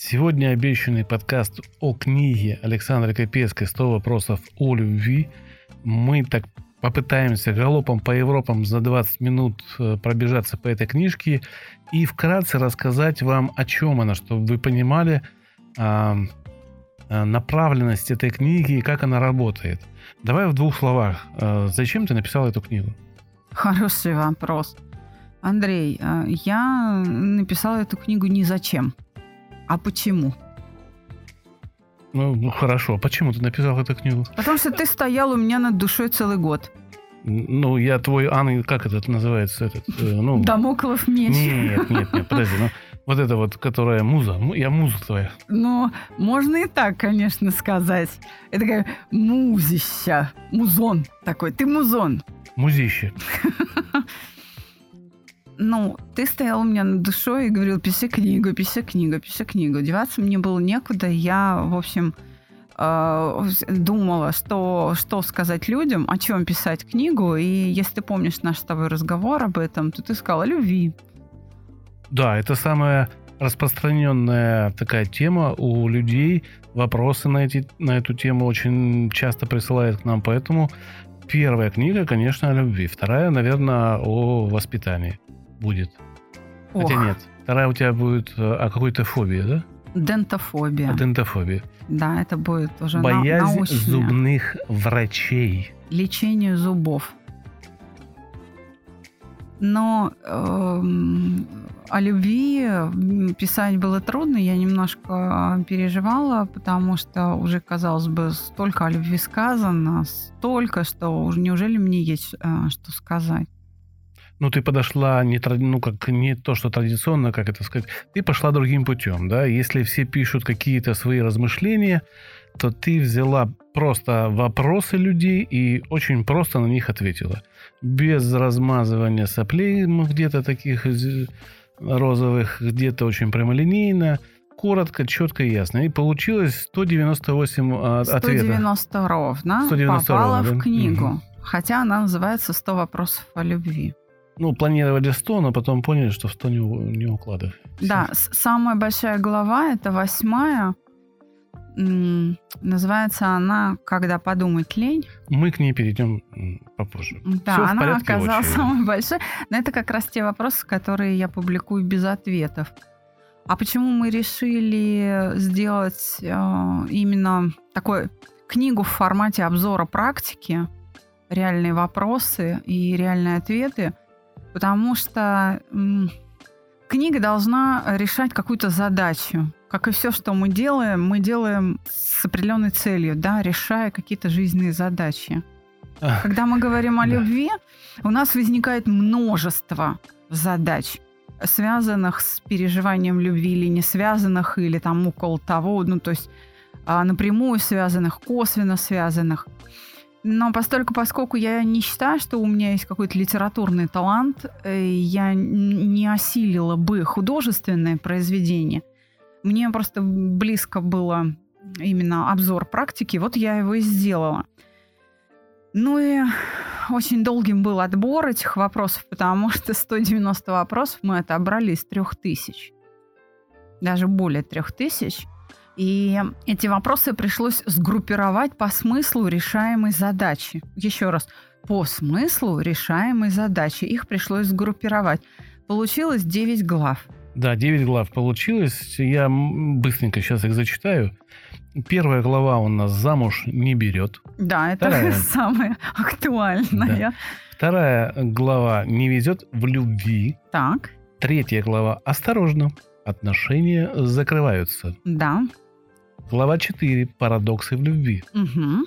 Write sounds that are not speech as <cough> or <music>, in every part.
Сегодня обещанный подкаст о книге Александра Капецкой «100 вопросов о любви». Мы так попытаемся галопом по Европам за 20 минут э, пробежаться по этой книжке и вкратце рассказать вам, о чем она, чтобы вы понимали а, а, направленность этой книги и как она работает. Давай в двух словах. А, зачем ты написал эту книгу? Хороший вопрос. Андрей, э, я написала эту книгу не зачем, а почему. Ну, ну, хорошо. А почему ты написал эту книгу? Потому что ты стоял у меня над душой целый год. Ну, я твой ангел, как это называется? Этот, э, ну, <laughs> Дамоклов меч. Нет, нет, нет, подожди. Ну, вот это вот, которая муза. Му- Я муза твоя. Ну, можно и так, конечно, сказать. Это такая музища, музон такой. Ты музон. Музище. <laughs> Ну, ты стоял у меня над душой и говорил, пиши книгу, пиши книгу, пиши книгу. Деваться мне было некуда. Я, в общем, э, думала, что, что сказать людям, о чем писать книгу. И если ты помнишь наш с тобой разговор об этом, то ты сказала любви. Да, это самая распространенная такая тема у людей. Вопросы на, эти, на эту тему очень часто присылают к нам. Поэтому первая книга, конечно, о любви. Вторая, наверное, о воспитании будет. Хотя Ох, нет. Вторая у тебя будет э, о какой-то фобии, да? Дентофобия. О дентофобии. Да, это будет уже на- Боязнь научное. зубных врачей. Лечение зубов. Но эм, о любви писать было трудно, я немножко переживала, потому что уже, казалось бы, столько о любви сказано, столько, что уже неужели мне есть э, что сказать. Ну, ты подошла не, ну, как не то, что традиционно, как это сказать, ты пошла другим путем, да. Если все пишут какие-то свои размышления, то ты взяла просто вопросы людей и очень просто на них ответила. Без размазывания соплей где-то таких з- розовых, где-то очень прямолинейно, коротко, четко и ясно. И получилось 198 а, ответов. 190 ровно 190 попала ровно, в да? книгу. Мгм. Хотя она называется «100 вопросов о любви». Ну, планировали 100, но потом поняли, что в 100 не, не укладывается. Да, самая большая глава это восьмая. М, Называется она «Когда подумать лень». Мы к ней перейдем попозже. Да, Всё в она оказалась очереди. самой большой. Но это как раз те вопросы, которые я публикую без ответов. А почему мы решили сделать э, именно такую книгу в формате обзора практики, реальные вопросы и реальные ответы? Потому что книга должна решать какую-то задачу. Как и все, что мы делаем, мы делаем с определенной целью, да, решая какие-то жизненные задачи. А, Когда мы говорим о Да. любви, у нас возникает множество задач, связанных с переживанием любви или не связанных, или там около того, ну то есть а, напрямую связанных, косвенно связанных. Но постольку, поскольку я не считаю, что у меня есть какой-то литературный талант, э, я не осилила бы художественное произведение. Мне просто близко было именно обзор практики, вот я его и сделала. Ну и очень долгим был отбор этих вопросов, потому <laughs> что 190 вопросов мы отобрали из 3000. Даже более 3000. И эти вопросы пришлось сгруппировать по смыслу решаемой задачи. Еще раз, по смыслу решаемой задачи. Их пришлось сгруппировать. Получилось 9 глав. Да, 9 глав получилось. Я быстренько сейчас их зачитаю. Первая глава у нас «Замуж не берет». Да, это Вторая. <laughs> самое актуальное. Вторая глава «Не везет в любви». Так, Третья глава «Осторожно». Отношения закрываются. да. Глава 4 «Парадоксы в любви». Угу.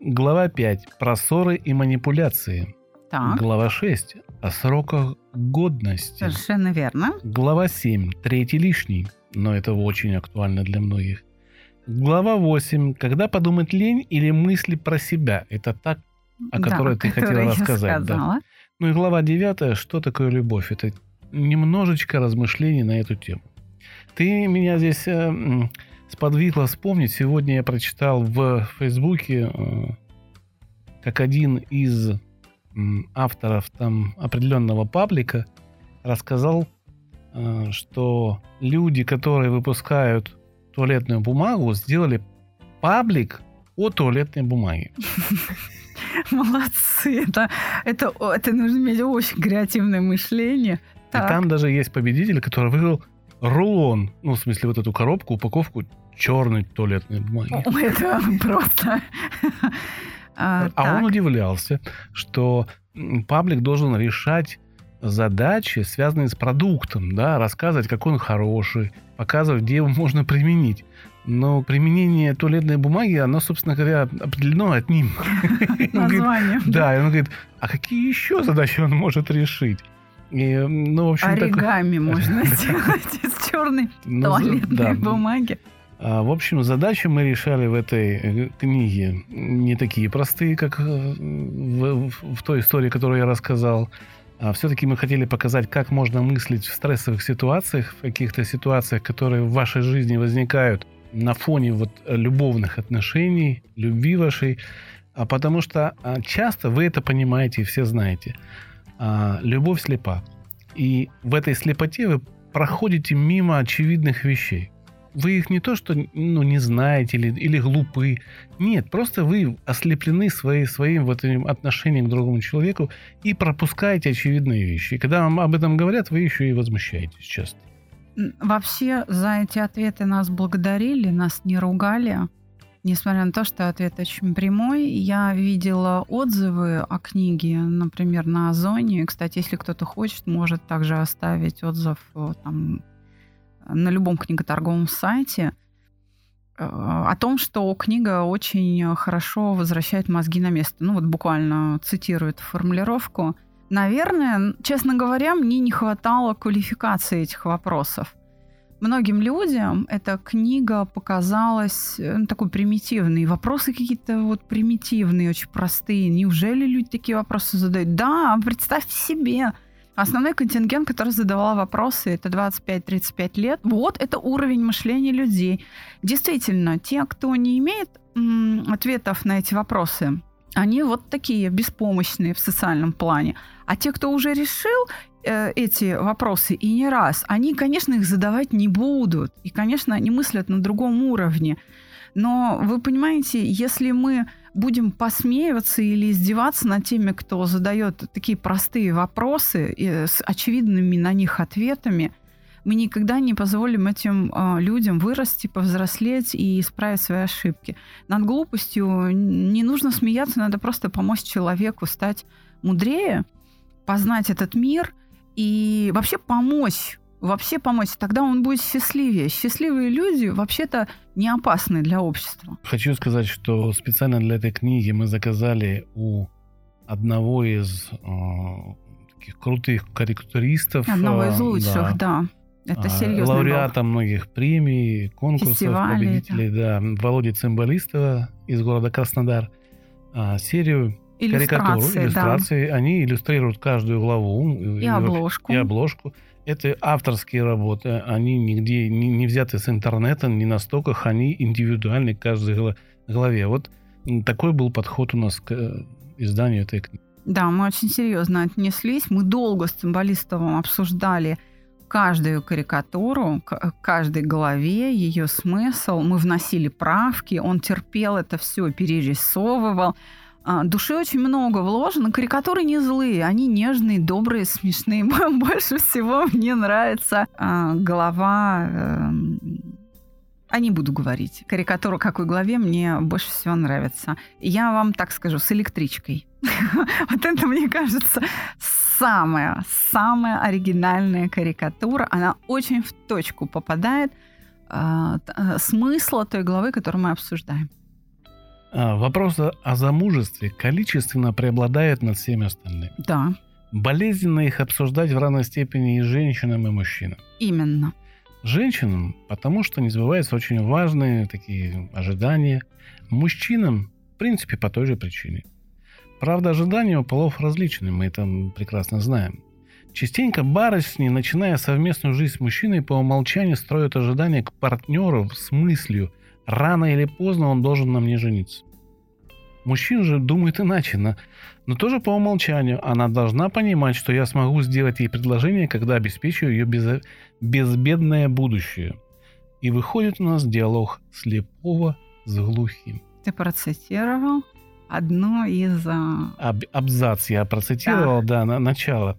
Глава 5 «Про ссоры и манипуляции». Так, Глава 6 «О сроках годности». совершенно верно. Глава 7 «Третий лишний». Но это очень актуально для многих. Глава 8. Когда подумать лень или мысли про себя? Это так, о которой да, ты хотела рассказать. Да. Ну и глава 9. Что такое любовь? Это немножечко размышлений на эту тему. Ты меня здесь сподвигла вспомнить. Сегодня я прочитал в Фейсбуке, э, как один из авторов там определенного паблика рассказал, э, что люди, которые выпускают туалетную бумагу, сделали паблик о туалетной бумаге. <laughs> Молодцы. Это, это, это нужно иметь очень креативное мышление. И там даже есть победитель, который выиграл рулон, ну, в смысле, вот эту коробку, упаковку черной туалетной бумаги. Это просто... А, а он удивлялся, что паблик должен решать задачи, связанные с продуктом, да, рассказывать, какой он хороший, показывать, где его можно применить. Но применение туалетной бумаги, оно, собственно говоря, определено одним. <laughs> Названием. Да, и он говорит, а какие еще задачи он может решить? И, ну, в общем, Оригами так... <laughs> можно <laughs> сделать из черной ну, туалетной бумаги. А, в общем, задачи мы решали в этой э, книге не такие простые, как э, в, в, в той истории, которую я рассказал. А все-таки мы хотели показать, как можно мыслить в стрессовых ситуациях, в каких-то ситуациях, которые в вашей жизни возникают на фоне вот любовных отношений, любви вашей. А потому что а, часто вы это понимаете и все знаете. А, любовь слепа. И в этой слепоте вы проходите мимо очевидных вещей вы их не то, что ну, не знаете или, или глупы. Нет, просто вы ослеплены своей, своим вот этим отношением к другому человеку и пропускаете очевидные вещи. И когда вам об этом говорят, вы еще и возмущаетесь часто. Вообще за эти ответы нас благодарили, нас не ругали. Несмотря на то, что ответ очень прямой, я видела отзывы о книге, например, на Озоне. Кстати, если кто-то хочет, может также оставить отзыв э, там, на любом книготорговом сайте э, о том, что книга очень хорошо возвращает мозги на место. Ну вот буквально цитирует формулировку. Наверное, честно говоря, мне не хватало квалификации этих вопросов. Многим людям эта книга показалась ну, такой примитивной. Вопросы какие-то вот примитивные, очень простые. Неужели люди такие вопросы задают? Да, представьте себе, Основной контингент, который задавал вопросы, это 25-35 лет. Вот это уровень мышления людей. Действительно, те, кто не имеет ответов на эти вопросы, они вот такие беспомощные в социальном плане. А те, кто уже решил э, эти вопросы и не раз, они, конечно, их задавать не будут. И, конечно, они мыслят на другом уровне. Но вы понимаете, если мы будем посмеиваться или издеваться над теми, кто задает такие простые вопросы с очевидными на них ответами, мы никогда не позволим этим э, людям вырасти, повзрослеть и исправить свои ошибки. Над глупостью не нужно смеяться, надо просто помочь человеку стать мудрее, познать этот мир и вообще помочь вообще помочь, тогда он будет счастливее. Счастливые люди вообще-то не опасны для общества. Хочу сказать, что специально для этой книги мы заказали у одного из э, таких крутых карикатуристов. Одного из лучших, да. да. Это а, серьезно. Лауреата многих премий, конкурсов, Фестивали, победителей, да. да. Володя Цимбалистова из города Краснодар. А, серию карикатур, иллюстрации. Да. Они иллюстрируют каждую главу. И, и обложку. И обложку. Это авторские работы, они нигде не, не взяты с интернета, не на стоках, они индивидуальны каждой главе. Вот такой был подход у нас к э, изданию этой книги. Да, мы очень серьезно отнеслись. Мы долго с Цимбалистовым обсуждали каждую карикатуру, каждой главе, ее смысл. Мы вносили правки, он терпел это все, перерисовывал. А, души очень много вложено. Карикатуры не злые, они нежные, добрые, смешные. <laughs> Больше всего мне нравится а, голова... Э, а не буду говорить. Карикатура какой главе мне больше всего нравится. Я вам так скажу, с электричкой. <laughs> Вот это, мне кажется, самая, самая оригинальная карикатура. Она очень в точку попадает а, смысла той главы, которую мы обсуждаем. А, вопрос о замужестве количественно преобладает над всеми остальными. Да. Болезненно их обсуждать в равной степени и женщинам, и мужчинам. Именно. Женщинам, потому что не забываются очень важные такие ожидания. Мужчинам, в принципе, по той же причине. Правда, ожидания у полов различны, мы это прекрасно знаем. Частенько барышни, начиная совместную жизнь с мужчиной, по умолчанию строят ожидания к партнеру с мыслью «рано или поздно он должен на мне жениться». Мужчина же думает иначе, но, но тоже по умолчанию. Она должна понимать, что я смогу сделать ей предложение, когда обеспечу ее без, безбедное будущее. И выходит у нас диалог слепого с глухим. Ты процитировал одно из... Аб, абзац я процитировал, да, да на начало.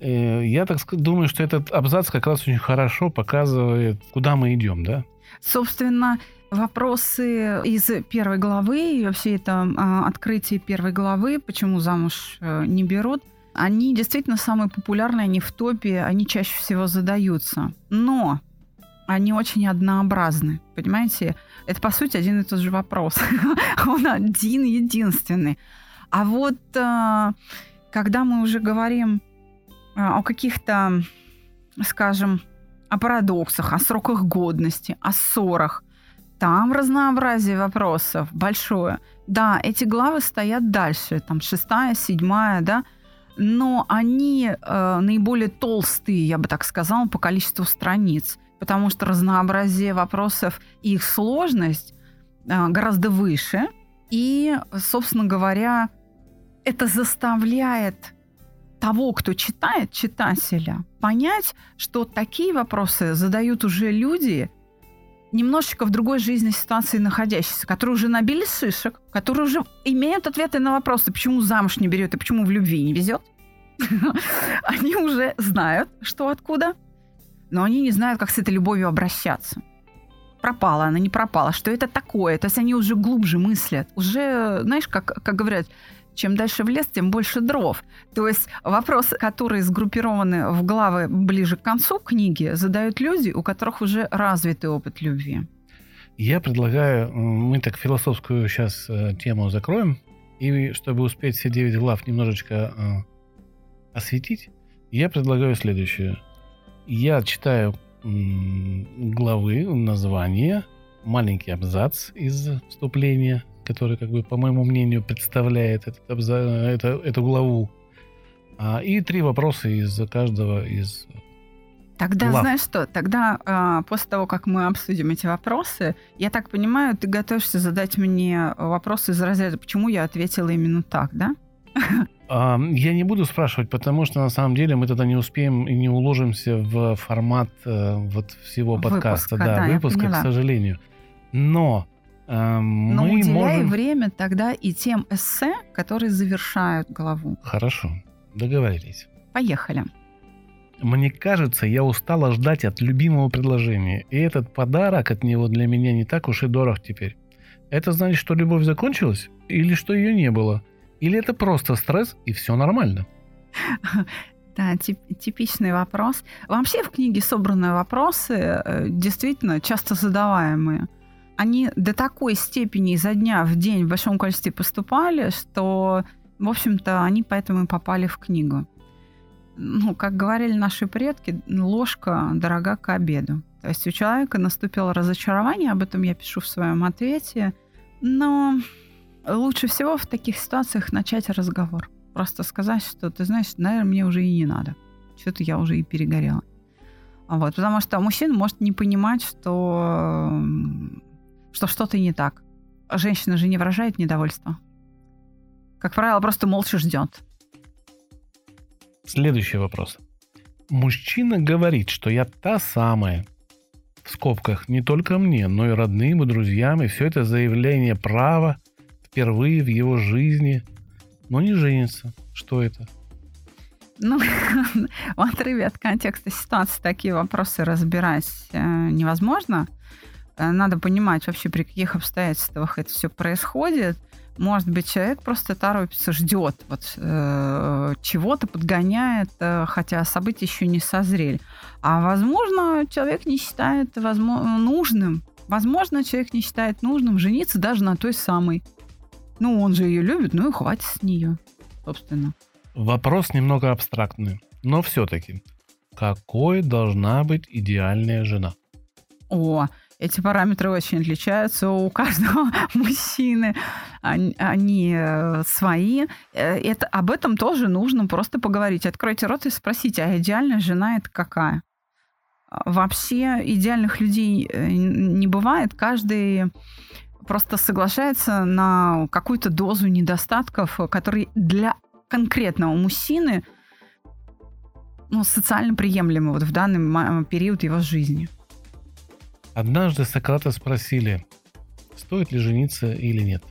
Э, я так думаю, что этот абзац как раз очень хорошо показывает, куда мы идем, да? Собственно, вопросы из первой главы и вообще это а, открытие первой главы, почему замуж э, не берут, они действительно самые популярные, они в топе, они чаще всего задаются. Но они очень однообразны, понимаете? Это, по сути, один и тот же вопрос. <laughs> Он один единственный. А вот э, когда мы уже говорим э, о каких-то, скажем, о парадоксах, о сроках годности, о ссорах, там разнообразие вопросов большое. Да, эти главы стоят дальше, там шестая, седьмая, да, но они э, наиболее толстые, я бы так сказала, по количеству страниц потому что разнообразие вопросов и их сложность а, гораздо выше. И, собственно говоря, это заставляет того, кто читает, читателя, понять, что такие вопросы задают уже люди, немножечко в другой жизненной ситуации находящиеся, которые уже набили шишек, которые уже имеют ответы на вопросы, почему замуж не берет и почему в любви не везет. <laughs> Они уже знают, что откуда но они не знают, как с этой любовью обращаться. Пропала она, не пропала. Что это такое? То есть они уже глубже мыслят. Уже, знаешь, как, как говорят, чем дальше в лес, тем больше дров. То есть вопросы, которые сгруппированы в главы ближе к концу книги, задают люди, у которых уже развитый опыт любви. Я предлагаю, мы так философскую сейчас э, тему закроем, и чтобы успеть все девять глав немножечко э, осветить, я предлагаю следующее. Я читаю главы, название, маленький абзац из вступления, который, как бы, по моему мнению, представляет этот абзац, это, эту главу. А, и три вопроса из каждого из Тогда, глав. знаешь что, тогда а, после того, как мы обсудим эти вопросы, я так понимаю, ты готовишься задать мне вопросы из разряда, почему я ответила именно так, да? <laughs> Я не буду спрашивать, потому что на самом деле мы тогда не успеем и не уложимся в формат э, вот всего подкаста, выпуска, да, да выпуска, к сожалению. Но э, Но мы уделяй можем... время тогда и тем эссе, которые завершают главу. Хорошо, договорились. Поехали. Мне кажется, я устала ждать от любимого предложения, и этот подарок от него для меня не так уж и дорог теперь. Это значит, что любовь закончилась или что ее не было? Или это просто стресс и все нормально? <laughs> Да, тип, типичный вопрос. Вообще в книге собраны вопросы, э, действительно часто задаваемые. Они до такой степени изо дня в день в большом количестве поступали, что, в общем-то, они поэтому и попали в книгу. Ну, как говорили наши предки, ложка дорога к обеду. То есть у человека наступило разочарование, об этом я пишу в своем ответе, но Лучше всего в таких ситуациях начать разговор. Просто сказать, что ты знаешь, наверное, мне уже и не надо. Что-то я уже и перегорела. Вот, потому что мужчина может не понимать, что, что что-то не так. Женщина же не выражает недовольство. Как правило, просто молча ждет. Следующий вопрос. Мужчина говорит, что я та самая. В скобках не только мне, но и родным, и друзьям, и все это заявление права впервые в его жизни, но не женится. Что это? Ну, <laughs> в от контекста ситуации такие вопросы разбирать э, невозможно. Э, надо понимать вообще, при каких обстоятельствах это все происходит. Может быть, человек просто торопится, ждет вот, э, чего-то, подгоняет, э, хотя события еще не созрели. А возможно, человек не считает возможно, нужным. Возможно, человек не считает нужным жениться даже на той самой. Ну, он же ее любит, ну и хватит с нее, собственно. Вопрос немного абстрактный, но все-таки. Какой должна быть идеальная жена? О, эти параметры очень отличаются у каждого <laughs> мужчины. Они, они э, свои. Э, это, об этом тоже нужно просто поговорить. Откройте рот и спросите, а идеальная жена это какая? Вообще идеальных людей э, не бывает. Каждый просто соглашается на какую-то дозу недостатков, которые для конкретного мужчины ну, социально приемлемы вот в данный период его жизни. Однажды Сократа спросили, стоит ли жениться или нет.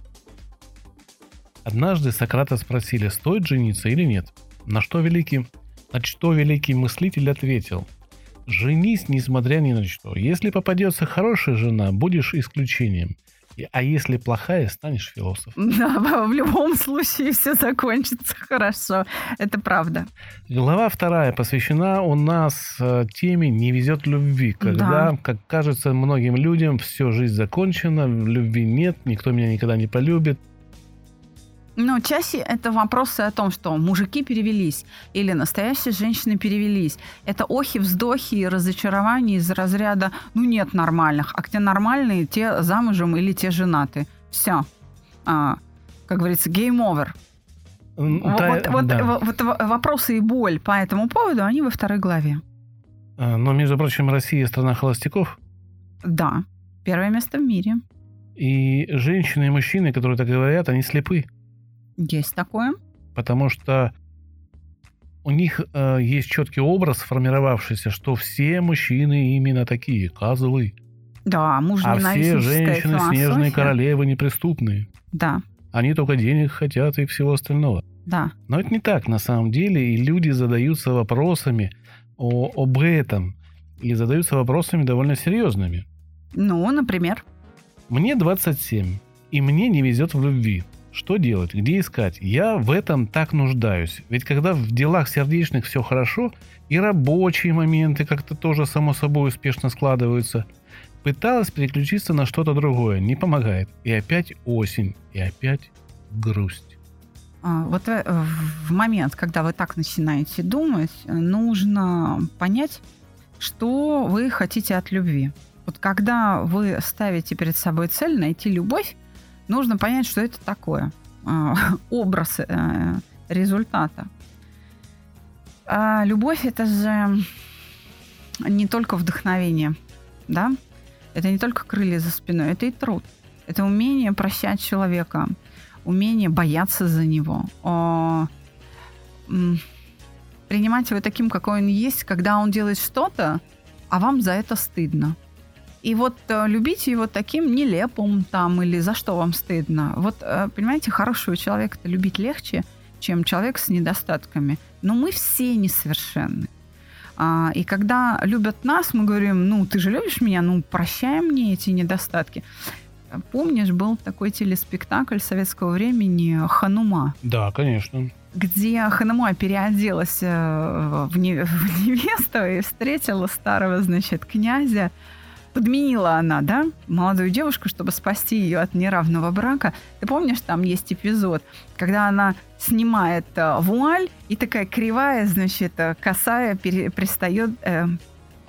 Однажды Сократа спросили, стоит жениться или нет. На что великий, на что великий мыслитель ответил, женись несмотря ни на что. Если попадется хорошая жена, будешь исключением. А если плохая, станешь философ. <laughs> Да, в любом случае все закончится <laughs> хорошо. Это правда. Глава вторая посвящена у нас э, теме «Не везет любви». Когда, да. как кажется многим людям, все, жизнь закончена, любви нет, никто меня никогда не полюбит. Но чаще это вопросы о том, что мужики перевелись или настоящие женщины перевелись. Это охи, вздохи и разочарования из разряда «ну нет нормальных», а где нормальные, те замужем или те женаты. Все. А, как говорится, game over. Да, вот, вот, да. вот, вот вопросы и боль по этому поводу, они во второй главе. А, но, между прочим, Россия страна холостяков. Да, первое место в мире. И женщины и мужчины, которые так говорят, они слепы. Есть такое. Потому что у них э, есть четкий образ сформировавшийся, что все мужчины именно такие, козлы. Да, муж А все женщины снежные королевы неприступные. Да. Они только денег хотят и всего остального. Да. Но это не так на самом деле, и люди задаются вопросами о, об этом. И задаются вопросами довольно серьезными. Ну, например? Мне 27, и мне не везет в любви. Что делать? Где искать? Я в этом так нуждаюсь. Ведь когда в делах сердечных все хорошо, и рабочие моменты как-то тоже само собой успешно складываются, пыталась переключиться на что-то другое, не помогает. И опять осень, и опять грусть. А, вот э, в момент, когда вы так начинаете думать, нужно понять, что вы хотите от любви. Вот когда вы ставите перед собой цель найти любовь, нужно понять, что это такое. А, <laughs> образ э, результата. А любовь это же не только вдохновение, да? Это не только крылья за спиной, это и труд. Это умение прощать человека, умение бояться за него, принимать его таким, какой он есть, когда он делает что-то, а вам за это стыдно. И вот э, любите его таким нелепым там или за что вам стыдно. Вот, э, понимаете, хорошего человека-то любить легче, чем человек с недостатками. Но мы все несовершенны. А, и когда любят нас, мы говорим, ну, ты же любишь меня, ну, прощай мне эти недостатки. Помнишь, был такой телеспектакль советского времени «Ханума»? Да, конечно. Где Ханума переоделась э, в <laughs> невесту и встретила старого, значит, князя, подменила она, да, молодую девушку, чтобы спасти ее от неравного брака. Ты помнишь, там есть эпизод, когда она снимает э, вуаль и такая кривая, значит, э, косая пере, пристает, э,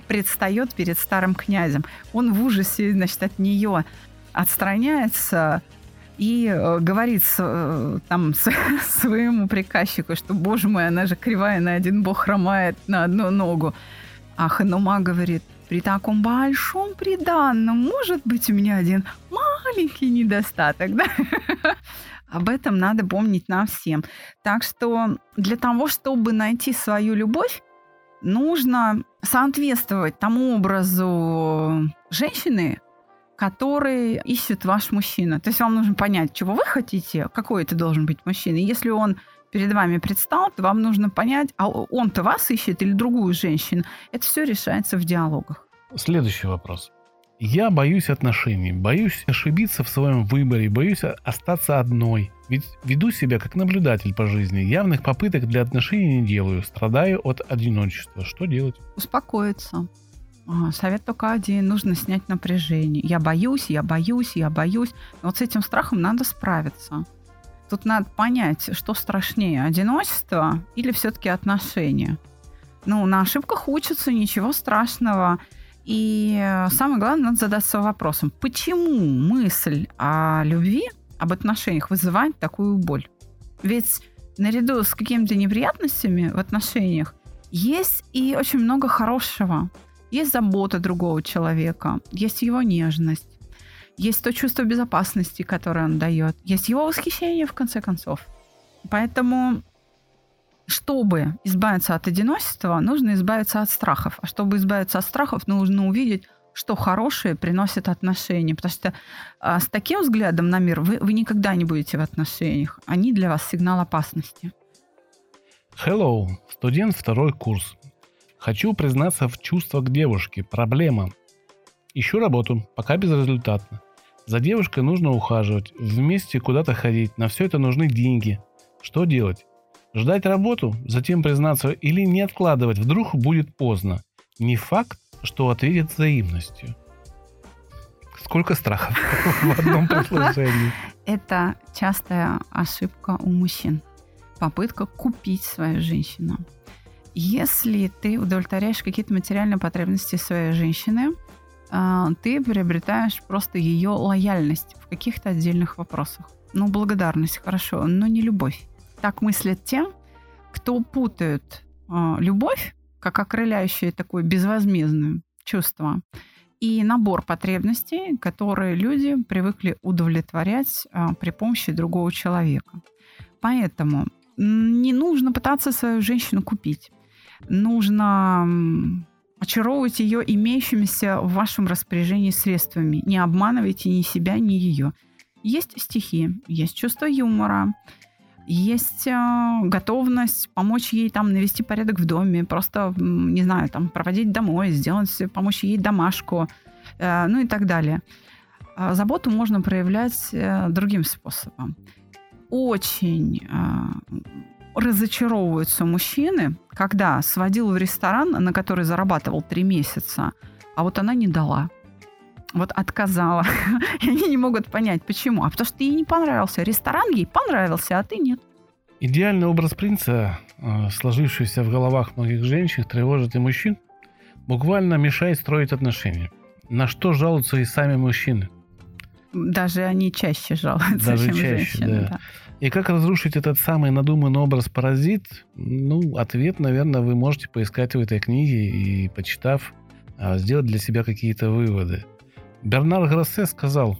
предстает перед старым князем. Он в ужасе, значит, от нее отстраняется и э, говорит там <laughs> своему приказчику, что, боже мой, она же кривая, на один бог хромает на одну ногу. А Ханума говорит, при таком большом приданном может быть у меня один маленький недостаток, да? <laughs> Об этом надо помнить нам всем. Так что для того, чтобы найти свою любовь, нужно соответствовать тому образу женщины, который ищет ваш мужчина. То есть вам нужно понять, чего вы хотите, какой это должен быть мужчина. Если он перед вами предстал, то вам нужно понять, а он-то вас ищет или другую женщину. Это все решается в диалогах. Следующий вопрос. Я боюсь отношений, боюсь ошибиться в своем выборе, боюсь остаться одной. Ведь веду себя как наблюдатель по жизни, явных попыток для отношений не делаю, страдаю от одиночества. Что делать? Успокоиться. Совет только один, нужно снять напряжение. Я боюсь, я боюсь, я боюсь. Но вот с этим страхом надо справиться. Тут надо понять, что страшнее, одиночество или все-таки отношения. Ну, на ошибках учатся, ничего страшного. И э, самое главное, надо задаться вопросом, почему мысль о любви, об отношениях вызывает такую боль? Ведь наряду с какими-то неприятностями в отношениях есть и очень много хорошего. Есть забота другого человека, есть его нежность, есть то чувство безопасности, которое он дает, есть его восхищение, в конце концов. Поэтому, чтобы избавиться от одиночества, нужно избавиться от страхов. А чтобы избавиться от страхов, нужно увидеть, что хорошее приносит отношения. Потому что а, с таким взглядом на мир вы, вы никогда не будете в отношениях. Они для вас сигнал опасности. Hello, студент второй курс. Хочу признаться в чувствах к девушке. Проблема. Ищу работу, пока безрезультатно. За девушкой нужно ухаживать, вместе куда-то ходить. На все это нужны деньги. Что делать? Ждать работу, затем признаться или не откладывать, вдруг будет поздно. Не факт, что ответит взаимностью. Сколько страхов <laughs> в одном <laughs> предложении. Это частая ошибка у мужчин. Попытка купить свою женщину. Если ты удовлетворяешь какие-то материальные потребности своей женщины, ты приобретаешь просто ее лояльность в каких-то отдельных вопросах. Ну, благодарность, хорошо, но не любовь. Так мыслят тем, кто путают э, любовь как окрыляющее такое безвозмездное чувство, и набор потребностей, которые люди привыкли удовлетворять а, при помощи другого человека. Поэтому не нужно пытаться свою женщину купить. Нужно очаровывать ее имеющимися в вашем распоряжении средствами. Не обманывайте ни себя, ни ее. Есть стихи, есть чувство юмора, есть э, готовность помочь ей там навести порядок в доме, просто, не знаю, там проводить домой, сделать, помочь ей домашку, э, ну и так далее. А заботу можно проявлять э, другим способом. Очень разочаровываются мужчины, когда сводил в ресторан, на который зарабатывал три месяца, а вот она не дала вот отказала. <laughs> И они не могут понять, почему. А потому что ей не понравился. Ресторан ей понравился, а ты нет. Идеальный образ принца, э, сложившийся в головах многих женщин, тревожит и мужчин, буквально мешает строить отношения. На что жалуются и сами мужчины. Даже они чаще жалуются, Даже чем чаще, женщины. Да. Да. И как разрушить этот самый надуманный образ паразит? Ну, ответ, наверное, вы можете поискать в этой книге и, почитав, а, сделать для себя какие-то выводы. Бернар Гроссе сказал,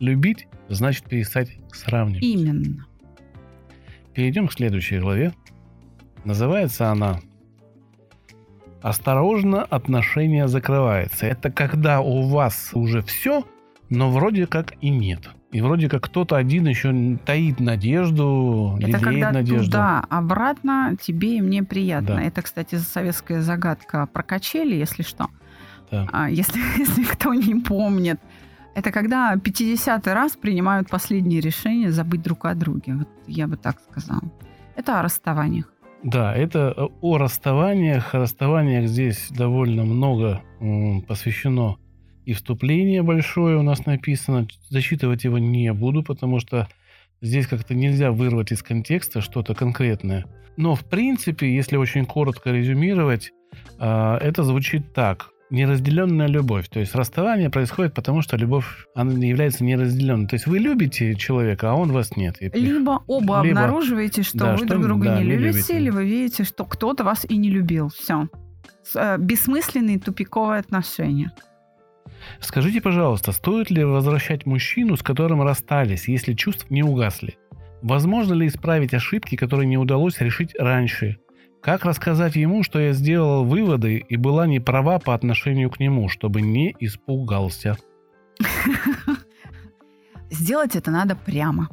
любить значит перестать сравнивать. Именно. Перейдем к следующей главе. Называется она «Осторожно, отношения закрывается». Это когда у вас уже все, но вроде как и нет. И вроде как кто-то один еще таит надежду, Это когда надежду. туда, обратно, тебе и мне приятно. Да. Это, кстати, советская загадка про качели, если что. Да. А, если, <laughs> если кто не помнит. Это когда 50-й раз принимают последнее решение забыть друг о друге. Вот я бы так сказала. Это о расставаниях. Да, это о расставаниях. О расставаниях здесь довольно много посвящено и вступление большое у нас написано. Зачитывать его не буду, потому что здесь как-то нельзя вырвать из контекста что-то конкретное. Но в принципе, если очень коротко резюмировать, а, это звучит так. Неразделенная любовь. То есть расставание происходит потому, что любовь она является неразделенной. То есть вы любите человека, а он вас нет. И- Либо оба Либо- обнаруживаете, что да, вы что- друг друга да, не не любите, любите. вы видите, что кто-то вас и не любил. Все. Бессмысленные тупиковые отношения. Скажите, пожалуйста, стоит ли возвращать мужчину, с которым расстались, если чувств не угасли? Возможно ли исправить ошибки, которые не удалось решить раньше? Как рассказать ему, что я сделала выводы и была не права по отношению к нему, чтобы не испугался? Сделать это надо прямо.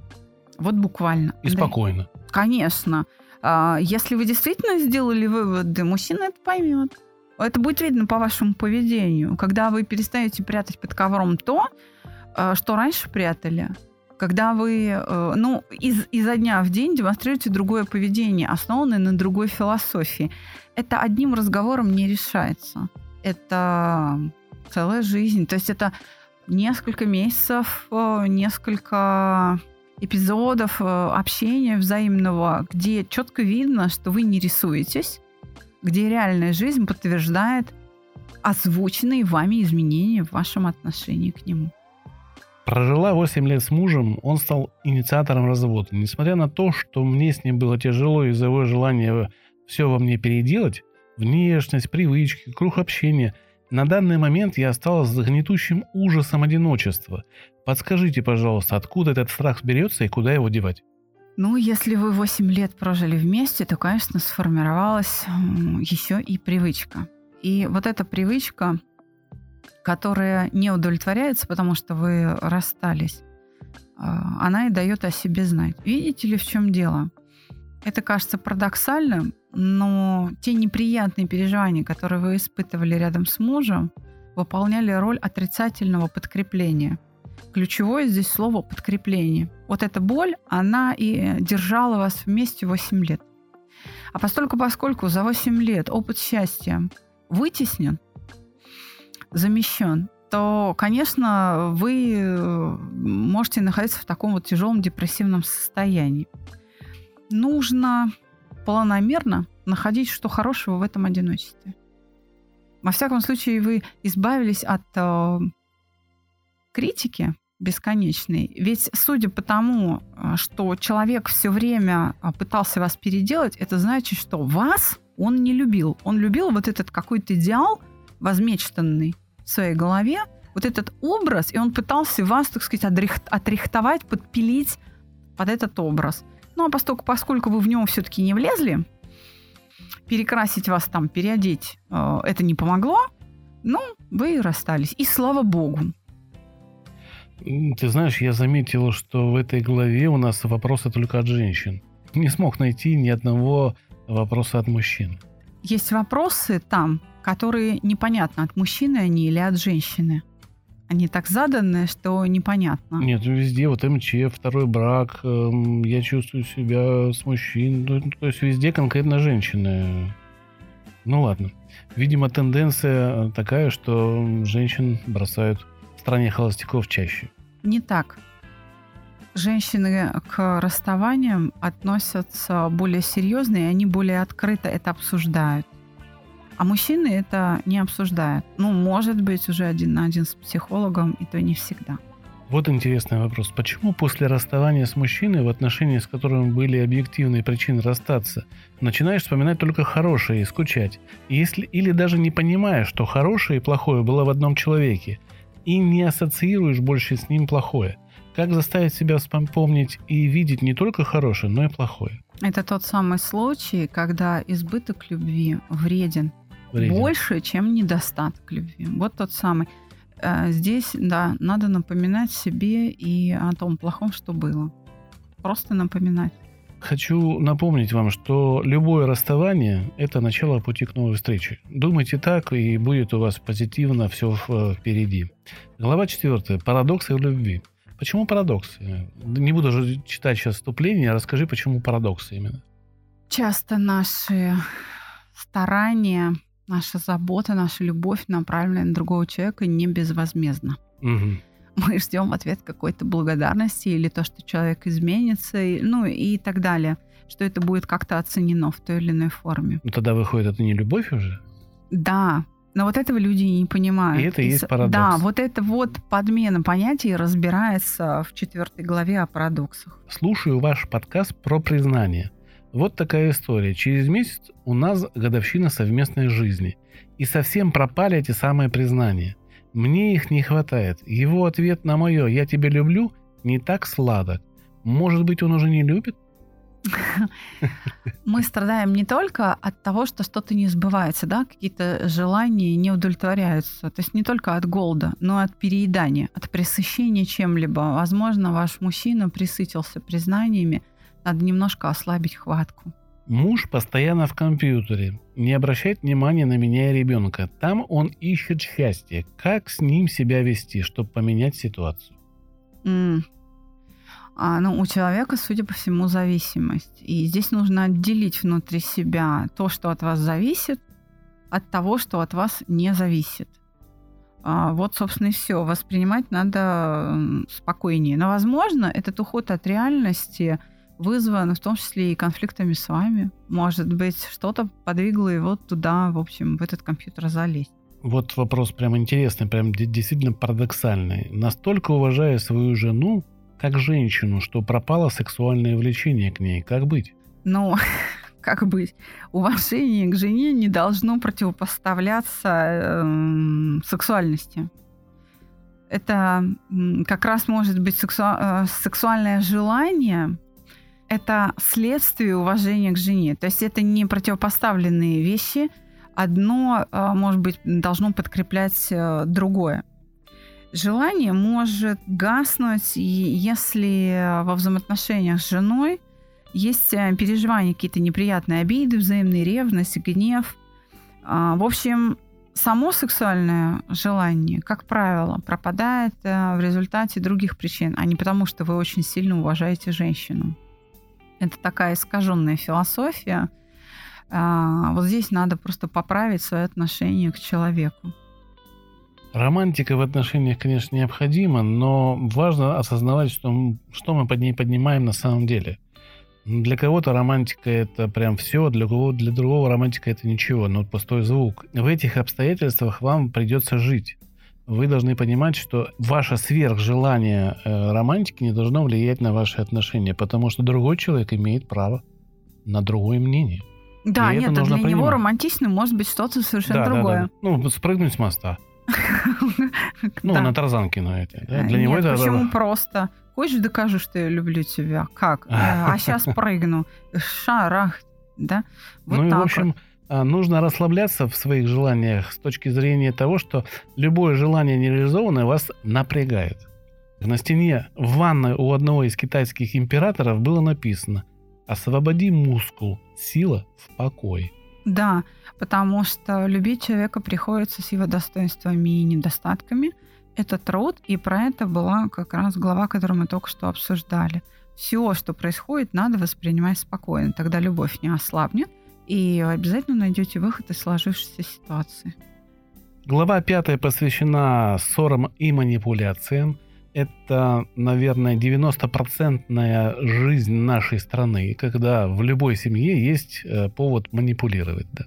Вот буквально. И спокойно. Конечно. А, Если вы действительно сделали выводы, мужчина это поймет. Это будет видно по вашему поведению. Когда вы перестаете прятать под ковром то, а, что раньше прятали, когда вы э, ну, из, изо дня в день демонстрируете другое поведение, основанное на другой философии. Это одним разговором не решается. Это целая жизнь. То есть это несколько месяцев, э, несколько эпизодов э, общения взаимного, где четко видно, что вы не рисуетесь, где реальная жизнь подтверждает озвученные вами изменения в вашем отношении к нему. Прожила 8 лет с мужем, он стал инициатором развода. Несмотря на то, что мне с ним было тяжело из-за его желания все во мне переделать, внешность, привычки, круг общения, на данный момент я осталась с гнетущим ужасом одиночества. Подскажите, пожалуйста, откуда этот страх берется и куда его девать? Ну, если вы 8 лет прожили вместе, то, конечно, сформировалась еще и привычка. И вот эта привычка, которая не удовлетворяется, потому что вы расстались, а, она и дает о себе знать. Видите ли, в чем дело? Это кажется парадоксальным, но те неприятные переживания, которые вы испытывали рядом с мужем, выполняли роль отрицательного подкрепления. Ключевое здесь слово подкрепление. Вот эта боль, она и держала вас вместе 8 лет. А постольку, поскольку за 8 лет опыт счастья вытеснен, замещен, то, конечно, вы э, можете находиться в таком вот тяжелом депрессивном состоянии. Нужно планомерно находить, что хорошего в этом одиночестве. Во всяком случае, вы избавились от э, критики бесконечной. Ведь судя по тому, э, что человек все время э, пытался вас переделать, это значит, что вас он не любил. Он любил вот этот какой-то идеал, возмечтанный в своей голове, вот этот образ, и он пытался вас, так сказать, отрихтовать, подпилить под этот образ. Ну а поскольку, поскольку вы в него все-таки не влезли, перекрасить вас там, переодеть, э, это не помогло, ну, вы расстались. И слава богу. Ты знаешь, я заметил, что в этой главе у нас вопросы только от женщин. Не смог найти ни одного вопроса от мужчин. Есть вопросы там, которые непонятно, от мужчины они или от женщины. Они так заданы, что непонятно. Нет, везде вот МЧ, второй брак, эм, я чувствую себя с мужчин. Ну, то есть везде конкретно женщины. Ну ладно. Видимо, тенденция такая, что женщин бросают стране холостяков чаще. Не так. Женщины к расставаниям относятся более серьезно, и они более открыто это обсуждают. А мужчины это не обсуждают. Ну, может быть, уже один на один с психологом, и то не всегда. Вот интересный вопрос. Почему после расставания с мужчиной, в отношении с которым были объективные причины расстаться, начинаешь вспоминать только хорошее и скучать? Если, или даже не понимаешь, что хорошее и плохое было в одном человеке, и не ассоциируешь больше с ним плохое? Как заставить себя вспомнить и видеть не только хорошее, но и плохое? Это тот самый случай, когда избыток любви вреден вреден. больше, чем недостаток любви. Вот тот самый. Э, здесь, да, надо напоминать себе и о том плохом, что было. Просто напоминать. Хочу напомнить вам, что любое расставание – это начало пути к новой встрече. Думайте так, и будет у вас позитивно все э, впереди. Глава 4. Парадоксы в любви. Почему парадоксы? Не буду читать сейчас вступление, расскажи, почему парадоксы именно. Часто наши старания наша забота, наша любовь направлена на другого человека не безвозмездно. Угу. Мы ждем ответ какой-то благодарности или то, что человек изменится, и, ну и так далее, что это будет как-то оценено в той или иной форме. Ну тогда выходит, это не любовь уже? Да, но вот этого люди не понимают. И это и есть парадокс. Да, вот это вот подмена понятий разбирается в четвертой главе о парадоксах. Слушаю ваш подкаст про признание. Вот такая история. Через месяц у нас годовщина совместной жизни. И совсем пропали эти самые признания. Мне их не хватает. Его ответ на мое «я тебя люблю» не так сладок. Может быть, он уже не любит? Мы страдаем не только от того, что что-то не сбывается, да, какие-то желания не удовлетворяются. То есть не только от голода, но и от переедания, от пресыщения чем-либо. Возможно, ваш мужчина присытился признаниями, надо немножко ослабить хватку. Муж постоянно в компьютере, не обращает внимания на меня и ребенка. Там он ищет счастье. Как с ним себя вести, чтобы поменять ситуацию? Mm. А, ну, у человека, судя по всему, зависимость. И здесь нужно отделить внутри себя то, что от вас зависит, от того, что от вас не зависит. А, вот, собственно, и все. Воспринимать надо спокойнее. Но, возможно, этот уход от реальности – вызвано в том числе и конфликтами с вами. Может быть, что-то подвигло его туда, в общем, в этот компьютер залезть. вот вопрос прям интересный, прям действительно парадоксальный. Настолько уважая свою жену, как женщину, что пропало сексуальное влечение к ней. Как быть? Ну, <laughs> как быть? Уважение к жене не должно противопоставляться э, сексуальности. Это как раз может быть сексу... э, сексуальное желание, это следствие уважения к жене. То есть это не противопоставленные вещи. Одно, э, может быть, должно подкреплять э, другое желание может гаснуть, если во взаимоотношениях с женой есть э, переживания, какие-то неприятные обиды, взаимные ревность, гнев. В общем, само сексуальное желание, как правило, пропадает в результате других причин, а не потому, что вы очень сильно уважаете женщину. Это такая искаженная философия. А, вот здесь надо просто поправить свое отношение к человеку. Романтика в отношениях, конечно, необходима, но важно осознавать, что, что мы под ней поднимаем на самом деле. Для кого-то романтика это прям все, для, кого, для другого романтика это ничего, но пустой звук. В этих обстоятельствах вам придется жить. Вы должны понимать, что ваше сверхжелание э, романтики не должно влиять на ваши отношения, потому что другой человек имеет право на другое мнение. Да, И нет, для понимать. него романтичным может быть что-то совершенно да, другое. Да, да. Ну, спрыгнуть с моста. <laughs> Ну, на тарзанке на эти. Для него это... Почему <laughs> просто? Хочешь, докажу, что я люблю тебя? Как? <laughs> А сейчас прыгну. Шарах. Да? Вот ну и, в общем, а, нужно расслабляться в своих желаниях с точки зрения того, что любое желание нереализованное вас напрягает. На стене в ванной у одного из китайских императоров было написано «Освободи мускул, сила в покое». Да, потому что любить человека приходится с его достоинствами и недостатками. Это труд, и про это была как раз глава, которую мы только что обсуждали. Все, что происходит, надо воспринимать спокойно, тогда любовь не ослабнет, и обязательно найдете выход из сложившейся ситуации. Глава пятая посвящена ссорам и манипуляциям. Это, наверное, 90-процентная жизнь нашей страны, когда в любой семье есть э, повод манипулировать. Да.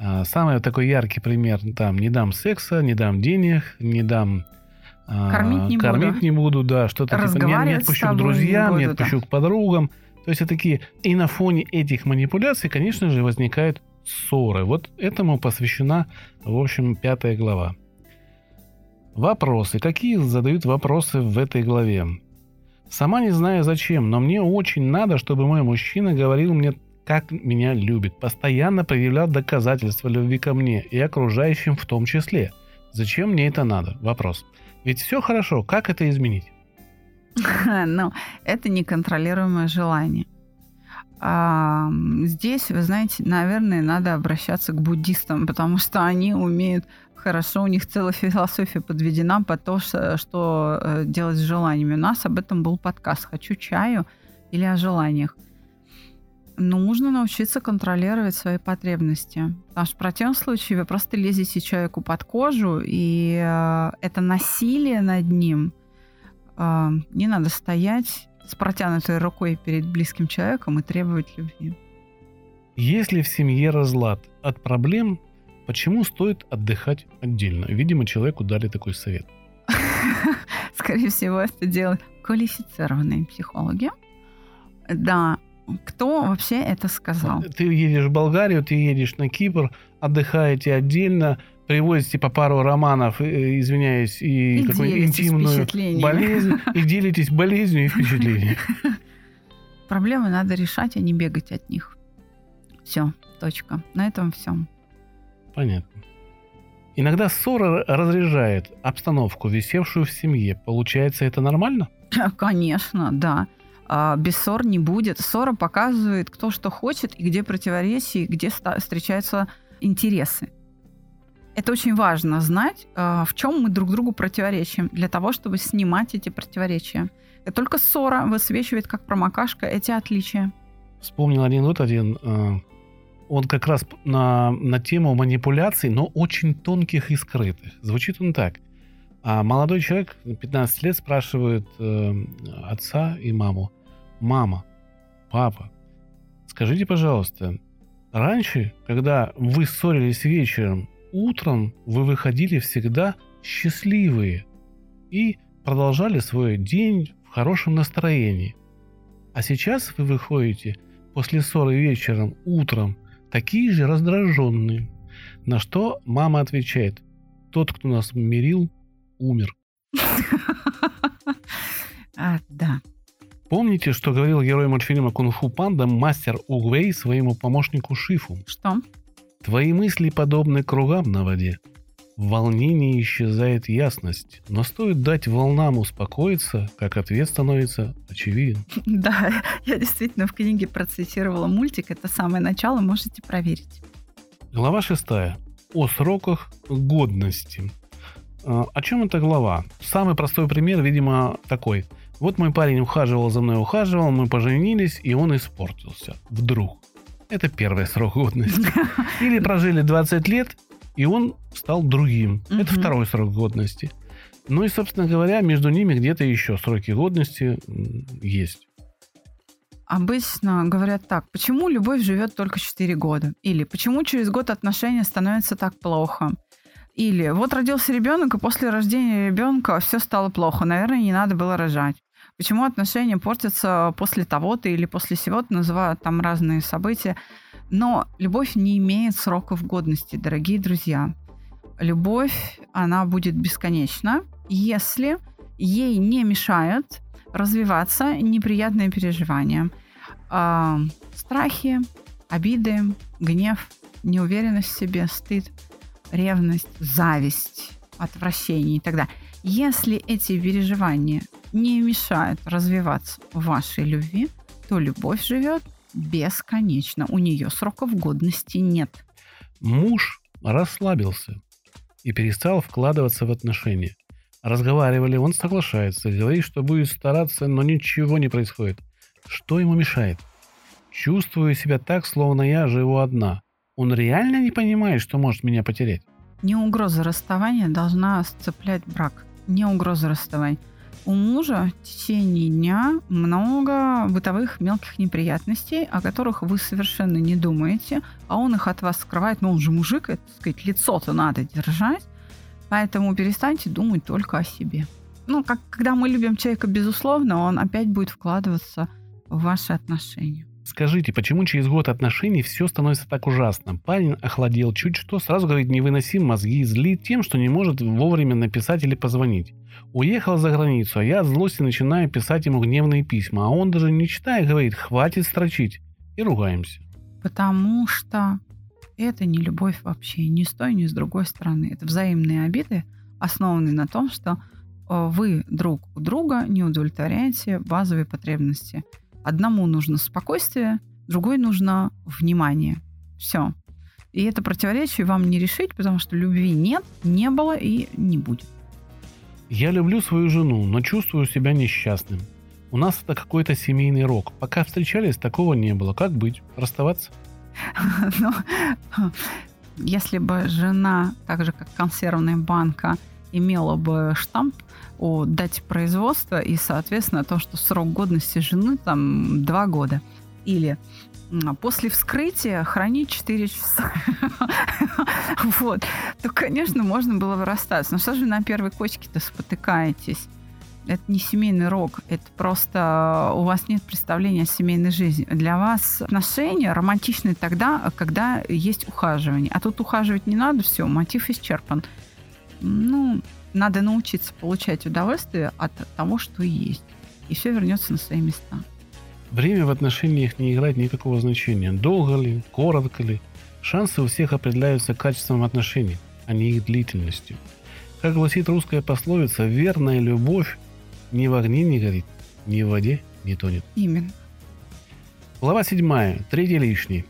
А, самый такой яркий пример, там, не дам секса, не дам денег, не дам а, кормить не кормить буду. не буду, да, что-то типа не, не отпущу к друзьям, не, буду, не отпущу да. к подругам. То есть это такие, и на фоне этих манипуляций, конечно же, возникают ссоры. Вот этому посвящена, в общем, пятая глава. Вопросы. Какие задают вопросы в этой главе? Сама не знаю зачем, но мне очень надо, чтобы мой мужчина говорил мне как меня любит, постоянно проявлял доказательства любви ко мне и окружающим в том числе. Зачем мне это надо? Вопрос. Ведь все хорошо, как это изменить? <laughs> Ну, это неконтролируемое желание. А, здесь, вы знаете, наверное, надо обращаться к буддистам, потому что они умеют хорошо, у них целая философия подведена по то, что э, делать с желаниями. У нас об этом был подкаст «Хочу чаю» или о желаниях нужно научиться контролировать свои потребности. Потому что в противном случае вы просто лезете человеку под кожу, и э, это насилие над ним. Э, не надо стоять с протянутой рукой перед близким человеком и требовать любви. Если в семье разлад от проблем, почему стоит отдыхать отдельно? Видимо, человеку дали такой совет. <laughs> Скорее всего, это делают квалифицированные психологи. Да, кто вообще это сказал? Ты едешь в Болгарию, ты едешь на Кипр, отдыхаете отдельно, привозите по пару романов, э, извиняюсь, и, и какую-нибудь интимную болезнь, и делитесь болезнью и впечатлением. <laughs> Проблемы надо решать, а не бегать от них. Все, точка. На этом все. Понятно. Иногда ссора разряжает обстановку, висевшую в семье. Получается, это нормально? <clears throat> Конечно, да. А, без ссор не будет. Ссора показывает, кто что хочет и где противоречия, и где встречаются интересы. Это очень важно знать, а, в чем мы друг другу противоречим, для того, чтобы снимать эти противоречия. И только ссора высвечивает, как промокашка, эти отличия. Вспомнил один вот один. А, он как раз на, на тему манипуляций, но очень тонких и скрытых. Звучит он так. А молодой человек, 15 лет, спрашивает э, отца и маму, мама, папа, скажите, пожалуйста, раньше, когда вы ссорились вечером, утром вы выходили всегда счастливые и продолжали свой день в хорошем настроении. А сейчас вы выходите после ссоры вечером, утром, такие же раздраженные. На что мама отвечает, тот, кто нас мирил, умер. <laughs> А, да. Помните, что говорил герой мультфильма «Кунг-фу панда» мастер Угвей своему помощнику Шифу? Что? Твои мысли подобны кругам на воде. В волнении исчезает ясность, но стоит дать волнам успокоиться, как ответ становится очевиден. <laughs> Да, я действительно в книге процитировала мультик. Это самое начало, можете проверить. Глава шестая. О сроках годности. А, О чем эта глава? Самый простой пример, видимо, такой. Вот мой парень ухаживал за мной, ухаживал, мы поженились, и он испортился. Вдруг. Это первый срок годности. <laughs> Или прожили 20 лет, и он стал другим. Это второй срок годности. Ну и, собственно говоря, между ними где-то еще сроки годности есть. Обычно говорят так, почему любовь живет только 4 года? Или почему через год отношения становятся так плохо? Или вот родился ребенок, и после рождения ребенка все стало плохо. Наверное, не надо было рожать. Почему отношения портятся после того-то или после сего-то, называют там разные события. Но любовь не имеет сроков годности, дорогие друзья. Любовь, она будет бесконечна, если ей не мешают развиваться неприятные переживания. А, страхи, обиды, гнев, неуверенность в себе, стыд, ревность, зависть, отвращение и так далее. Если эти переживания не мешают развиваться вашей любви, то любовь живет бесконечно. У нее сроков годности нет. Муж расслабился и перестал вкладываться в отношения. Разговаривали, он соглашается, говорит, что будет стараться, но ничего не происходит. Что ему мешает? Чувствую себя так, словно я живу одна. Он реально не понимает, что может меня потерять? Не угроза расставания должна сцеплять брак. Не угроза расставания. У мужа в течение дня много бытовых мелких неприятностей, о которых вы совершенно не думаете, а он их от вас скрывает. Но он же мужик, это, так сказать, лицо-то надо держать. Поэтому перестаньте думать только о себе. Ну, как, когда мы любим человека, безусловно, он опять будет вкладываться в ваши отношения. Скажите, почему через год отношений все становится так ужасно? Парень охладел чуть что, сразу говорит невыносим мозги, злит тем, что не может вовремя написать или позвонить. Уехал за границу, а я от злости начинаю писать ему гневные письма, а он даже не читая говорит, хватит строчить. И ругаемся. Потому что это не любовь вообще, ни с той, ни с другой стороны. Это взаимные обиды, основанные на том, что э, вы друг у друга не удовлетворяете базовые потребности. Одному нужно спокойствие, другой нужно внимание. Все. И это противоречие вам не решить, потому что любви нет, не было и не будет. Я люблю свою жену, но чувствую себя несчастным. У нас это какой-то семейный рок. Пока встречались, такого не было. Как быть? Расставаться? <laughs> Но если бы жена, так же как консервная банка, имела бы штамп о дате производства и, соответственно, то, что срок годности жены там два года. Или м, после вскрытия хранить 4 часа. <laughs> Вот. То, конечно, можно было бы расстаться. Но что же вы на первой кочке-то спотыкаетесь? Это не семейный рок, это просто у вас нет представления о семейной жизни. Для вас отношения романтичны тогда, когда есть ухаживание. А тут ухаживать не надо, все, мотив исчерпан. Ну, надо научиться получать удовольствие от того, что есть. И все вернется на свои места. Время в отношениях не играет никакого значения. Долго ли, коротко ли. Шансы у всех определяются качеством отношений, а не их длительностью. Как гласит русская пословица, верная любовь ни в огне не горит, ни в воде не тонет. Именно. Глава седьмая. Третий лишний.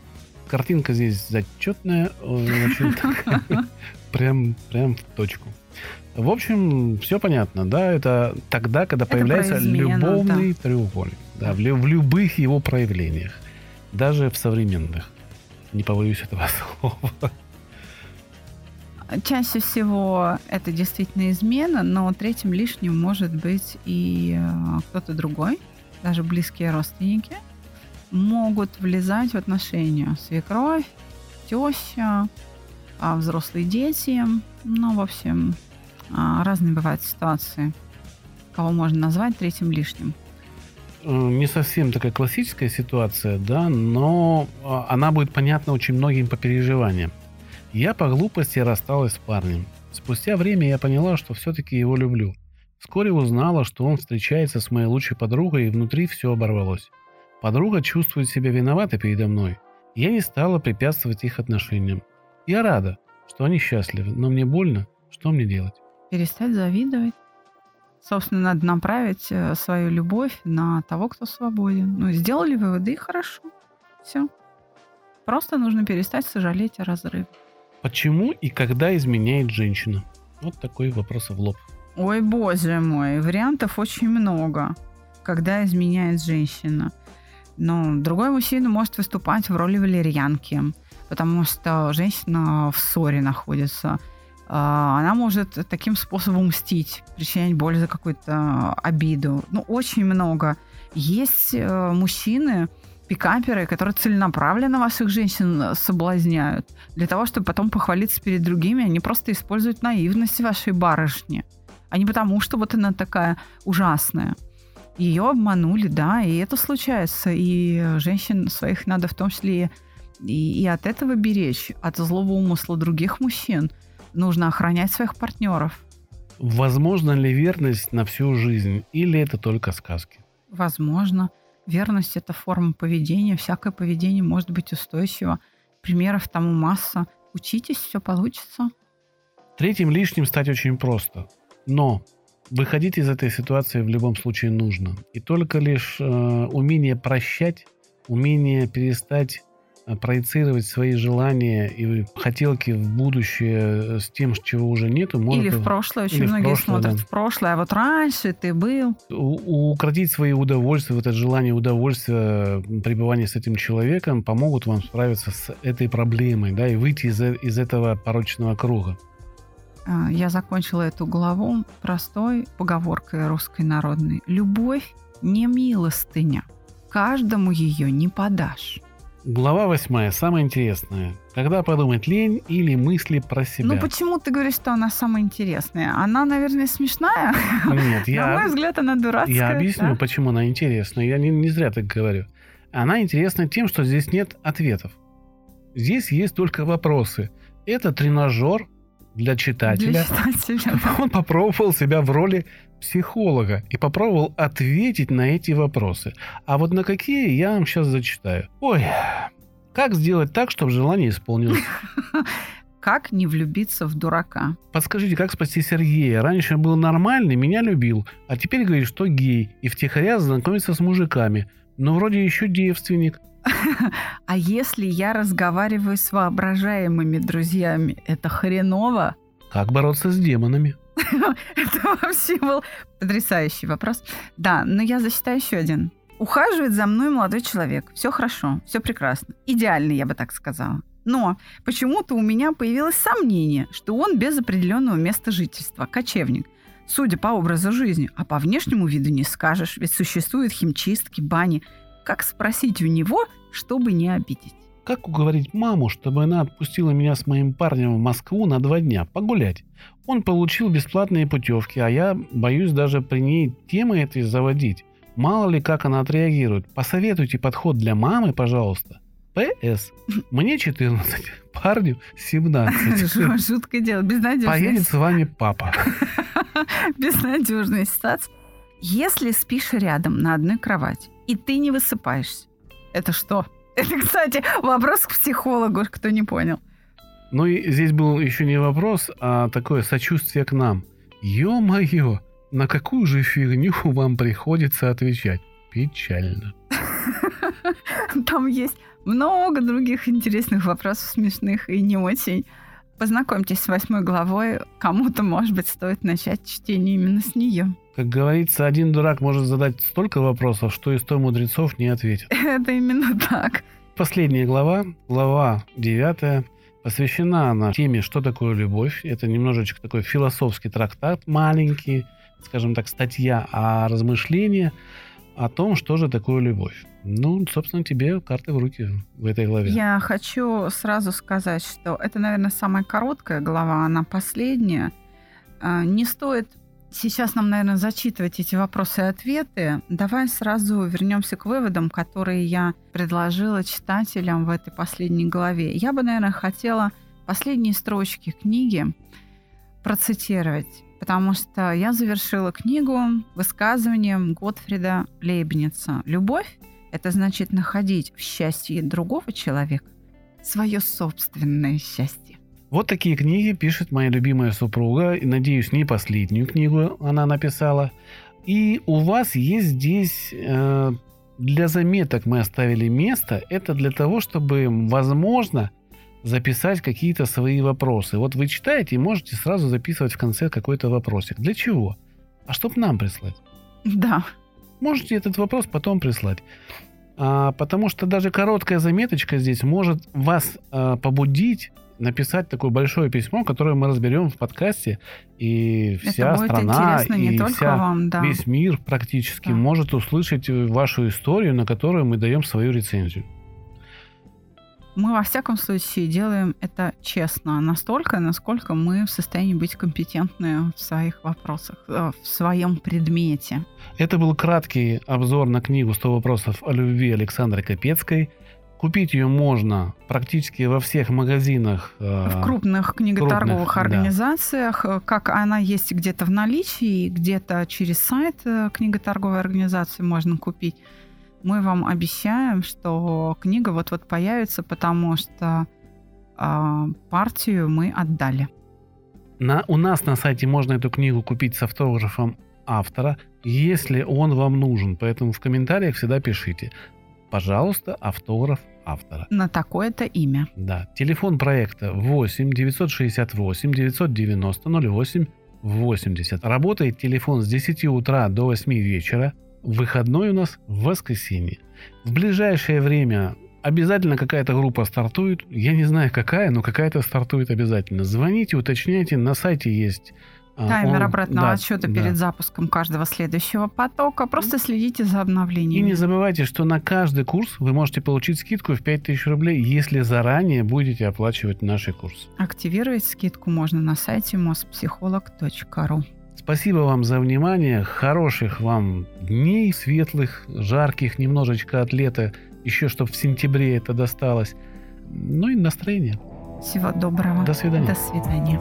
Картинка здесь зачетная. очень <laughs> Прям, прям в точку. В общем, все понятно, да, это тогда, когда Это появляется измену, любовный треугольник, да, в, в любых его проявлениях, даже в современных. Не побоюсь этого <laughs> слова. Чаще всего это действительно измена, но третьим лишним может быть и э, кто-то другой, даже близкие родственники, могут влезать в отношения. Свекровь, теща, а взрослые дети. Ну, в общем, разные бывают ситуации. Кого можно назвать третьим лишним? Э, не совсем такая классическая ситуация, да, но а, она будет понятна очень многим по переживаниям. Я по глупости рассталась с парнем. Спустя время я поняла, что все-таки его люблю. Вскоре узнала, что он встречается с моей лучшей подругой, и внутри все оборвалось. Подруга чувствует себя виноватой передо мной. Я не стала препятствовать их отношениям. Я рада, что они счастливы, но мне больно. Что мне делать? Перестать завидовать. Собственно, надо направить э, свою любовь на того, кто свободен. Ну, сделали выводы, и хорошо. Все. Просто нужно перестать сожалеть о разрыве. Почему и когда изменяет женщина? Вот такой вопрос в лоб. Ой, боже мой, вариантов очень много. Когда изменяет женщина. Но другой мужчина может выступать в роли валерьянки, потому что женщина в ссоре находится – она может таким способом мстить, причинять боль за какую-то обиду. Ну, очень много. Есть э, мужчины, пикаперы, которые целенаправленно ваших женщин соблазняют. Для того, чтобы потом похвалиться перед другими, они просто используют наивность вашей барышни. А не потому, что вот она такая ужасная. Ее обманули, да, и это случается. И женщин своих надо в том числе и, и от этого беречь, от злого умысла других мужчин – нужно охранять своих партнеров. Возможно ли верность на всю жизнь или это только сказки? Возможно. Верность – это форма поведения. Всякое поведение может быть устойчиво. Примеров тому масса. Учитесь, все получится. Третьим лишним стать очень просто. Но выходить из этой ситуации в любом случае нужно. И только лишь э, умение прощать, умение перестать проецировать свои желания и хотелки в будущее э, с тем, чего уже нету. Может, или в прошлое. Очень многие прошлое, смотрят да. в прошлое. А вот раньше ты был. У, укротить свои удовольствия, вот это желание удовольствия пребывания с этим человеком помогут вам справиться с этой проблемой, да, и выйти из, э, из этого порочного круга. А, я закончила эту главу простой поговоркой русской народной. Любовь не милостыня. Каждому ее не подашь. Глава восьмая, самая интересная. Когда подумать лень или мысли про себя? Ну почему ты говоришь, что она самая интересная? Она, наверное, смешная. Нет, я... <laughs> На мой взгляд, она дурацкая. Я объясню, да? почему она интересная. Я не, не зря так говорю. Она интересна тем, что здесь нет ответов. Здесь есть только вопросы. Это тренажер для читателя. Для читателя. Он попробовал себя в роли психолога и попробовал ответить на эти вопросы. А вот на какие я вам сейчас зачитаю. Ой, как сделать так, чтобы желание исполнилось? <laughs> Как не влюбиться в дурака? Подскажите, как спасти Сергея? Раньше был нормальный, меня любил, а теперь говорит, что гей, и втихаря знакомится с мужиками. Но вроде еще девственник. <laughs> А если я разговариваю с воображаемыми друзьями, это хреново? Как бороться с демонами? <laughs> Это вообще был потрясающий вопрос. Да, но я засчитаю еще один. Ухаживает за мной молодой человек. Все хорошо, все прекрасно. Идеально, я бы так сказала. Но почему-то у меня появилось сомнение, что он без определенного места жительства, кочевник. Судя по образу жизни, а по внешнему виду не скажешь, ведь существуют химчистки, бани. Как спросить у него, чтобы не обидеть? Как уговорить маму, чтобы она отпустила меня с моим парнем в Москву на два дня погулять? Он получил бесплатные путевки, а я боюсь даже при ней темы этой заводить. Мало ли, как она отреагирует. Посоветуйте подход для мамы, пожалуйста. П.С. Мне 14, парню 17. <laughs> Жуткое дело, безнадежная Поедет с вами папа. <laughs> Безнадежная ситуация. Если спишь рядом на одной кровати, и ты не высыпаешься, это что? <laughs> Это, кстати, вопрос к психологу, кто не понял. Ну и здесь был еще не вопрос, а такое сочувствие к нам. Ё-моё, на какую же фигню <laughs> вам приходится отвечать? Печально. <laughs> Там есть много других интересных вопросов, смешных и не очень. Познакомьтесь с восьмой главой. Кому-то, может быть, стоит начать чтение именно с нее. Как говорится, один дурак может задать столько вопросов, что и сто мудрецов не ответят. <laughs> Это именно так. Последняя глава, глава девятая, Посвящена она теме, что такое любовь. Это немножечко такой философский трактат, маленький, скажем так, статья, а размышления о том, что же такое любовь. Ну, собственно, тебе карты в руки в этой главе. Я хочу сразу сказать, что это, наверное, самая короткая глава, она последняя. А, не стоит сейчас нам, наверное, зачитывать эти вопросы и ответы. Давай сразу вернемся к выводам, которые я предложила читателям в этой последней главе. Я бы, наверное, хотела последние строчки книги процитировать, потому что я завершила книгу высказыванием Готфрида Лейбница. «Любовь – это значит находить в счастье другого человека свое собственное счастье». Вот такие книги пишет моя любимая супруга, и, надеюсь, не последнюю книгу она написала. И у вас есть здесь э, для заметок мы оставили место. Это для того, чтобы, возможно, записать какие-то свои вопросы. Вот вы читаете и можете сразу записывать в конце какой-то вопросик. Для чего? А чтоб нам прислать. Да. Можете этот вопрос потом прислать. А, потому что даже короткая заметочка здесь может вас а, побудить написать такое большое письмо, которое мы разберем в подкасте, и вся Это будет страна и вся, вам, да. весь мир практически Да. может услышать вашу историю, на которую мы даем свою рецензию. Мы во всяком случае делаем это честно, настолько, насколько мы в состоянии быть компетентны в своих вопросах, э, в своем предмете. Это был краткий обзор на книгу «100 вопросов о любви» Александры Капецкой. Купить ее можно практически во всех магазинах. э, В крупных книготорговых крупных, да. организациях, э, как она есть где-то в наличии, где-то через сайт книготорговой организации можно купить. Мы вам обещаем, что книга вот-вот появится, потому что а, партию мы отдали. На, у нас на сайте можно эту книгу купить с автографом автора, если он вам нужен. Поэтому в комментариях всегда пишите. Пожалуйста, автограф автора. На такое-то имя. Да. Телефон проекта 8 968 990 08 80. Работает телефон с 10 утра до 8 вечера. Выходной у нас в воскресенье. В ближайшее время обязательно какая-то группа стартует. Я не знаю какая, но какая-то стартует обязательно. Звоните, уточняйте. На сайте есть а, Таймер он- обратного да, отсчета да. перед запуском каждого следующего потока. Просто следите за И обновлениями. не забывайте, что на каждый курс вы можете получить скидку в 5000 рублей, если заранее будете оплачивать наши курсы. Активировать скидку можно на сайте mospsycholog.ru. Спасибо вам за внимание. Хороших вам дней, светлых, жарких, немножечко от лета. Еще чтобы в сентябре это досталось. Ну и настроение. Всего доброго. До свидания. До свидания.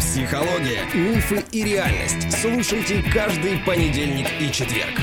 Психология, мифы и реальность. Слушайте каждый понедельник и четверг.